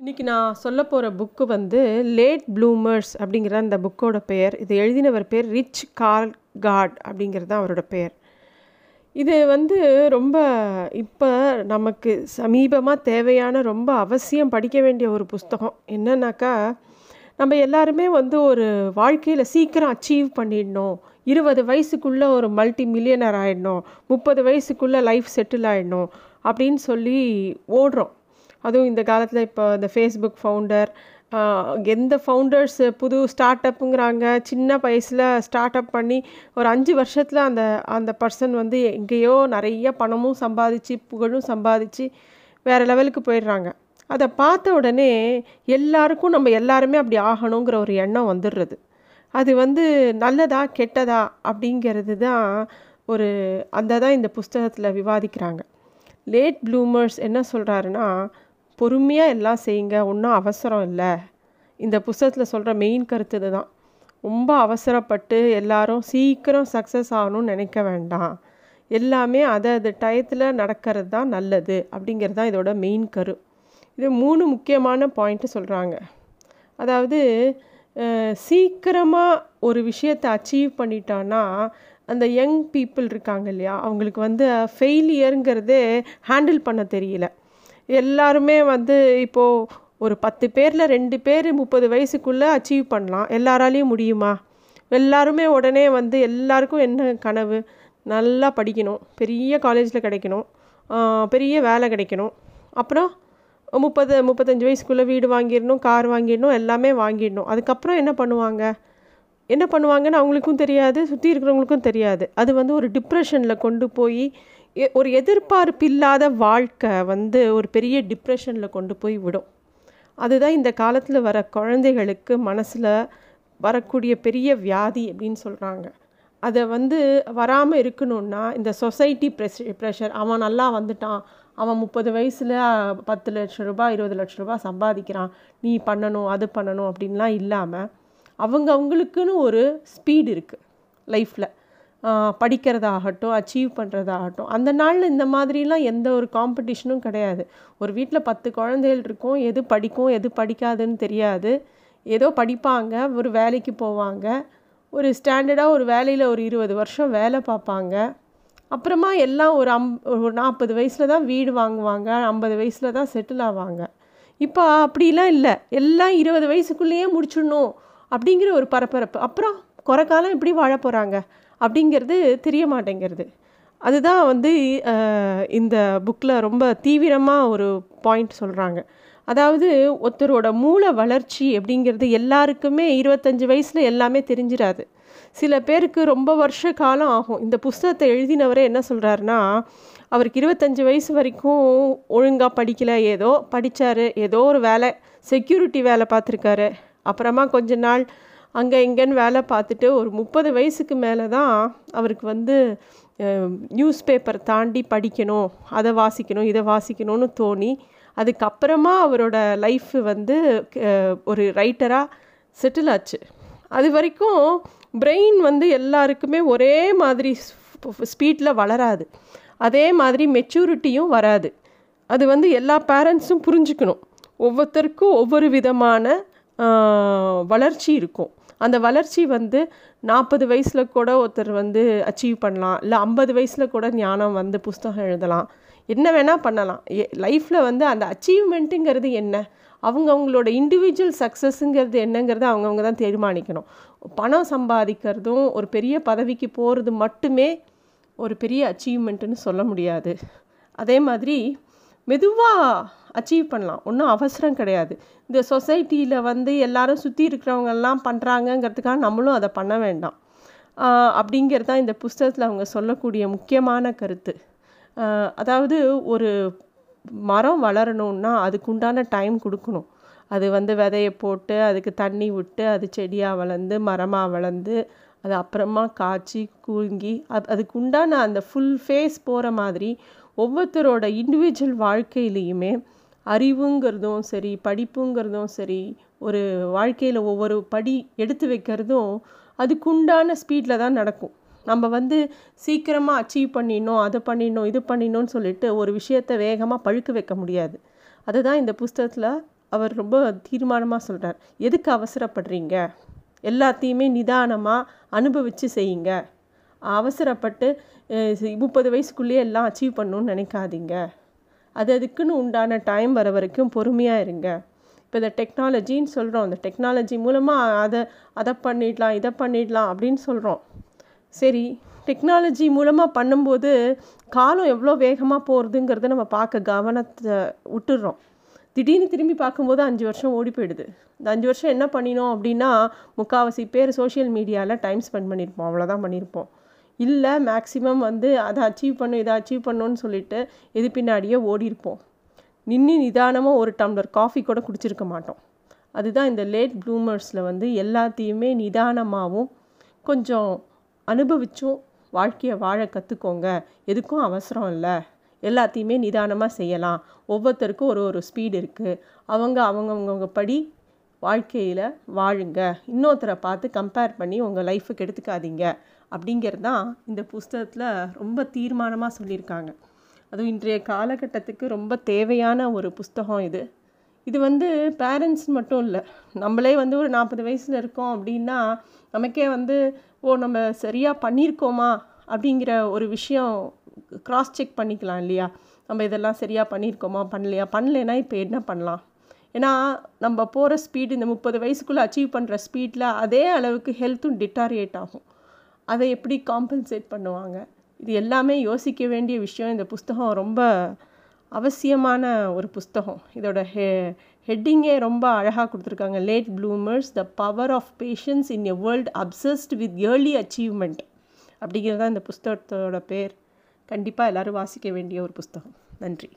இன்றைக்கி நான் சொல்ல போகிற புக்கு வந்து லேட் ப்ளூமர்ஸ் அப்படிங்கிற அந்த புக்கோட பெயர். இது எழுதினவர் பேர் ரிச் கார்ல் காட் அப்படிங்கிறது தான் அவரோட பெயர். இது வந்து ரொம்ப இப்போ நமக்கு சமீபமாக தேவையான ரொம்ப அவசியம் படிக்க வேண்டிய ஒரு புஸ்தகம். என்னன்னாக்கா நம்ம எல்லாருமே வந்து ஒரு வாழ்க்கையில் சீக்கிரம் அச்சீவ் பண்ணிடணும். இருபது வயசுக்குள்ளே ஒரு மல்டி மில்லியனர் ஆகிடணும் முப்பது வயசுக்குள்ளே லைஃப் செட்டில் ஆகிடணும் அப்படின்னு சொல்லி ஓடுறோம். அதுவும் இந்த காலத்தில் இப்போ இந்த ஃபேஸ்புக் ஃபவுண்டர் எந்த ஃபவுண்டர்ஸ் புது ஸ்டார்ட் அப்புங்கிறாங்க சின்ன வயசில் ஸ்டார்ட் அப் பண்ணி ஒரு அஞ்சு வருஷத்தில் அந்த அந்த பர்சன் வந்து எங்கேயோ நிறைய பணமும் சம்பாதிச்சு புகழும் சம்பாதிச்சு வேறு லெவலுக்கு போயிடுறாங்க. அதை பார்த்த உடனே எல்லாருக்கும் நம்ம எல்லாருமே அப்படி ஆகணுங்கிற ஒரு எண்ணம் வந்துடுறது. அது வந்து நல்லதா கெட்டதா அப்படிங்கிறது தான் ஒரு அந்த தான் இந்த புஸ்தகத்தில் விவாதிக்கிறாங்க. லேட் ப்ளூமர்ஸ் என்ன சொல்கிறாருன்னா பொறுமையாக எல்லாம் செய்யுங்க. ஒன்றும் அவசரம் இல்லை. இந்த புஸ்தகத்தில் சொல்கிற மெயின் கருத்து இதுதான். ரொம்ப அவசரப்பட்டு எல்லாரும் சீக்கிரம் சக்ஸஸ் ஆகணும்னு நினைக்க வேண்டாம். எல்லாமே அதை அது டயத்தில் நடக்கிறது தான் நல்லது அப்படிங்கிறது தான் இதோட மெயின் கரு. இது மூணு முக்கியமான பாயிண்ட்டு சொல்கிறாங்க அதாவது சீக்கிரமாக ஒரு விஷயத்தை அச்சீவ் பண்ணிட்டான்னா அந்த யங் பீப்புள் இருக்காங்க இல்லையா அவங்களுக்கு வந்து ஃபெயிலியருங்கிறதே ஹேண்டில் பண்ண தெரியல. எல்லாருமே வந்து இப்போது ஒரு பத்து பேரில் ரெண்டு பேர் முப்பது வயசுக்குள்ளே அச்சீவ் பண்ணலாம். எல்லாராலையும் முடியுமா? எல்லாருமே உடனே வந்து எல்லாருக்கும் என்ன கனவு? நல்லா படிக்கணும். பெரிய காலேஜில் கிடைக்கணும். பெரிய வேலை கிடைக்கணும். அப்புறம் முப்பது முப்பத்தஞ்சு வயசுக்குள்ளே வீடு வாங்கிடணும் கார் வாங்கிடணும் எல்லாமே வாங்கிடணும். அதுக்கப்புறம் என்ன பண்ணுவாங்க? என்ன பண்ணுவாங்கன்னு அவங்களுக்கும் தெரியாது சுற்றி இருக்கிறவங்களுக்கும் தெரியாது. அது வந்து ஒரு டிப்ரெஷனில் கொண்டு போய் ஒரு எதிர்பார்ப்பு இல்லாத வாழ்க்கை வந்து ஒரு பெரிய டிப்ரெஷனில் கொண்டு போய் விடும். அதுதான் இந்த காலத்தில் வர குழந்தைகளுக்கு மனசில் வரக்கூடிய பெரிய வியாதி அப்படின்னு சொல்கிறாங்க அதை வந்து வராமல் இருக்கணும்னா இந்த சொசைட்டி ப்ரெஷ் ப்ரெஷர் அவன் நல்லா வந்துட்டான். அவன் முப்பது வயசில் பத்து லட்ச ரூபாய் இருபது லட்ச ரூபாய் சம்பாதிக்கிறான். நீ பண்ணணும் அது பண்ணணும் அப்படின்லாம் இல்லாமல் அவங்க அவங்களுக்குன்னு ஒரு ஸ்பீடு இருக்குது லைஃப்பில் படிக்கிறதாகட்டும் அச்சீவ் பண்ணுறதாகட்டும் அந்த நாளில் இந்த மாதிரிலாம் எந்த ஒரு காம்படிஷனும் கிடையாது. ஒரு வீட்டில் பத்து குழந்தைகள் இருக்கும் எது படிக்கும் எது படிக்காதுன்னு தெரியாது. ஏதோ படிப்பாங்க ஒரு வேலைக்கு போவாங்க. ஒரு ஸ்டாண்டர்டாக ஒரு வேலையில் ஒரு இருபது வருஷம் வேலை பார்ப்பாங்க. அப்புறமா எல்லாம் ஒரு அம் ஒரு நாற்பது வயசில் தான் வீடு வாங்குவாங்க ஐம்பது வயசில் தான் செட்டில் ஆவாங்க. இப்போ அப்படிலாம் இல்லை. எல்லாம் இருபது வயசுக்குள்ளேயே முடிச்சிடணும் அப்படிங்கிற ஒரு பரபரப்பு. அப்புறம் குறை காலம் எப்படி வாழ போகிறாங்க அப்படிங்கிறது தெரிய மாட்டேங்கிறது. அதுதான் வந்து இந்த புக்கில் ரொம்ப தீவிரமாக ஒரு பாயிண்ட் சொல்கிறாங்க அதாவது ஒருத்தரோட மூல வளர்ச்சி அப்படிங்கிறது எல்லாருக்குமே இருபத்தஞ்சி வயசில் எல்லாமே தெரிஞ்சிடாது சில பேருக்கு ரொம்ப வருஷ காலம் ஆகும். இந்த புஸ்தகத்தை எழுதினவரே என்ன சொல்கிறாருன்னா அவருக்கு இருபத்தஞ்சி வயசு வரைக்கும் ஒழுங்காக படிக்கலை ஏதோ படித்தார் ஏதோ ஒரு வேலை செக்யூரிட்டி வேலை பார்த்துருக்காரு. அப்புறமா கொஞ்ச நாள் அங்கே இங்கேன்னு வேலை பார்த்துட்டு ஒரு முப்பது வயசுக்கு மேலே தான் அவருக்கு வந்து நியூஸ் பேப்பர் தாண்டி படிக்கணும் அதை வாசிக்கணும் இதை வாசிக்கணும்னு தோணி அதுக்கப்புறமா அவரோட லைஃப் வந்து ஒரு ரைட்டராக செட்டில் ஆச்சு. அது வரைக்கும் பிரெயின் வந்து எல்லாருக்குமே ஒரே மாதிரி ஸ்பீடில் வளராது. அதே மாதிரி மெச்சூரிட்டியும் வராது. அது வந்து எல்லா பேரண்ட்ஸும் புரிஞ்சுக்கணும். ஒவ்வொருத்தருக்கும் ஒவ்வொரு விதமான வளர்ச்சி இருக்கும். அந்த வளர்ச்சி வந்து நாற்பது வயசில் கூட ஒருத்தர் வந்து அச்சீவ் பண்ணலாம். இல்லை ஐம்பது வயசில் கூட ஞானம் வந்து புஸ்தகம் எழுதலாம். என்ன வேணால் பண்ணலாம். லைஃப்பில் வந்து அந்த அச்சீவ்மெண்ட்டுங்கிறது என்ன? அவங்க அவங்களோட இண்டிவிஜுவல் சக்ஸஸ்ஸுங்கிறது என்னங்கிறத அவங்கவுங்க தான் தீர்மானிக்கணும். பணம் சம்பாதிக்கிறதும் ஒரு பெரிய பதவிக்கு போகிறது மட்டுமே ஒரு பெரிய அச்சீவ்மெண்ட்டுன்னு சொல்ல முடியாது. அதே மாதிரி மெதுவாக அச்சீவ் பண்ணலாம். ஒன்றும் அவசரம் கிடையாது. இந்த சொசைட்டியில் வந்து எல்லாரும் சுற்றி இருக்கிறவங்கெல்லாம் பண்ணுறாங்கங்கிறதுக்காக நம்மளும் அதை பண்ண வேண்டாம். அப்படிங்கிறது தான் இந்த புஸ்தகத்தில் அவங்க சொல்லக்கூடிய முக்கியமான கருத்து. அதாவது ஒரு மரம் வளரணுன்னா அதுக்குண்டான டைம் கொடுக்கணும். அது வந்து விதையை போட்டு அதுக்கு தண்ணி விட்டு அது செடியாக வளர்ந்து மரமாக வளர்ந்து அது அப்புறமா காய்ச்சி கூங்கி அது அதுக்கு உண்டான அந்த ஃபுல் ஃபேஸ் போகிற மாதிரி ஒவ்வொருத்தரோட இண்டிவிஜுவல் வாழ்க்கையிலையுமே அறிவுங்கிறதும் சரி படிப்புங்கிறதும் சரி ஒரு வாழ்க்கையில் ஒவ்வொரு படி எடுத்து வைக்கிறதும் அதுக்குண்டான ஸ்பீடில் தான் நடக்கும். நம்ம வந்து சீக்கிரமாக அச்சீவ் பண்ணிடணும் அதை பண்ணிடணும் இது பண்ணிடணும்னு சொல்லிட்டு ஒரு விஷயத்தை வேகமாக பழுக்க வைக்க முடியாது. அதுதான் இந்த புஸ்தகத்தில் அவர் ரொம்ப தீர்மானமாக சொல்கிறார் எதுக்கு அவசரப்படுறீங்க? எல்லாத்தையுமே நிதானமாக அனுபவித்து செய்யுங்க. அவசரப்பட்டு முப்பது வயசுக்குள்ளேயே எல்லாம் அச்சீவ் பண்ணணுன்னு நினைக்காதீங்க. அது அதுக்குன்னு உண்டான டைம் வர வரைக்கும் பொறுமையாக இருங்க. இப்போ இந்த டெக்னாலஜின்னு சொல்கிறோம் இந்த டெக்னாலஜி மூலமாக அதை அதை பண்ணிடலாம் இதை பண்ணிடலாம் அப்படின்னு சொல்கிறோம் சரி டெக்னாலஜி மூலமாக பண்ணும்போது காலம் எவ்வளோ வேகமாக போகிறதுங்கிறத நம்ம பார்க்க கவனத்தை விட்டுடுறோம். திடீர்னு திரும்பி பார்க்கும்போது அஞ்சு வருஷம் ஓடி போயிடுது. இந்த அஞ்சு வருஷம் என்ன பண்ணினோம் அப்படின்னா முக்கால்வாசி பேர் சோஷியல் மீடியாவில் டைம் ஸ்பெண்ட் பண்ணியிருப்போம் அவ்வளோதான் பண்ணியிருப்போம் இல்லை மேக்ஸிமம் வந்து அதை அச்சீவ் பண்ணும் இதை அச்சீவ் பண்ணணும்னு சொல்லிட்டு இது பின்னாடியே ஓடிருப்போம். நின்று நிதானமாக ஒரு டம்ளர் காஃபி கூட குடிச்சிருக்க மாட்டோம். அதுதான் இந்த லேட் ப்ளூமர்ஸில் வந்து எல்லாத்தையுமே நிதானமாகவும் கொஞ்சம் அனுபவிச்சும் வாழ்க்கையை வாழ கற்றுக்கோங்க எதுக்கும் அவசரம் இல்லை. எல்லாத்தையுமே நிதானமாக செய்யலாம். ஒவ்வொருத்தருக்கும் ஒரு ஒரு ஸ்பீடு இருக்குது அவங்க அவங்கவுங்க படி வாழ்க்கையில் வாழுங்க. இன்னொருத்தரை பார்த்து கம்பேர் பண்ணி உங்கள் லைஃபுக்கு எடுத்துக்காதீங்க. அப்படிங்கிறது தான் இந்த புஸ்தகத்தில் ரொம்ப தீர்மானமாக சொல்லியிருக்காங்க. அதுவும் இன்றைய காலகட்டத்துக்கு ரொம்ப தேவையான ஒரு புஸ்தகம் இது. இது வந்து பேரண்ட்ஸ் மட்டும் இல்லை நம்மளே வந்து ஒரு நாற்பது வயசில் இருக்கோம் அப்படின்னா நமக்கே வந்து ஓ நம்ம சரியாக பண்ணியிருக்கோமா அப்படிங்கிற ஒரு விஷயம் க்ராஸ் செக் பண்ணிக்கலாம் இல்லையா? நம்ம இதெல்லாம் சரியாக பண்ணியிருக்கோமா? பண்ணலையா? பண்ணலைன்னா இப்போ என்ன பண்ணலாம்? ஏன்னா நம்ம போகிற ஸ்பீடு இந்த முப்பது வயசுக்குள்ளே அச்சீவ் பண்ணுற ஸ்பீடில் அதே அளவுக்கு ஹெல்த்தும் டிட்டாரியேட் ஆகும். அதை எப்படி காம்பன்சேட் பண்ணுவாங்க? இது எல்லாமே யோசிக்க வேண்டிய விஷயம். இந்த புஸ்தகம் ரொம்ப அவசியமான ஒரு புஸ்தகம். இதோட ஹெ ஹெட்டிங்கே ரொம்ப அழகாக கொடுத்துருக்காங்க. Late bloomers the power of patience in a world obsessed with early achievement அப்படிங்கிறது தான் இந்த புஸ்தகத்தோட பேர். கண்டிப்பாக எல்லோரும் வாசிக்க வேண்டிய ஒரு புஸ்தகம். நன்றி.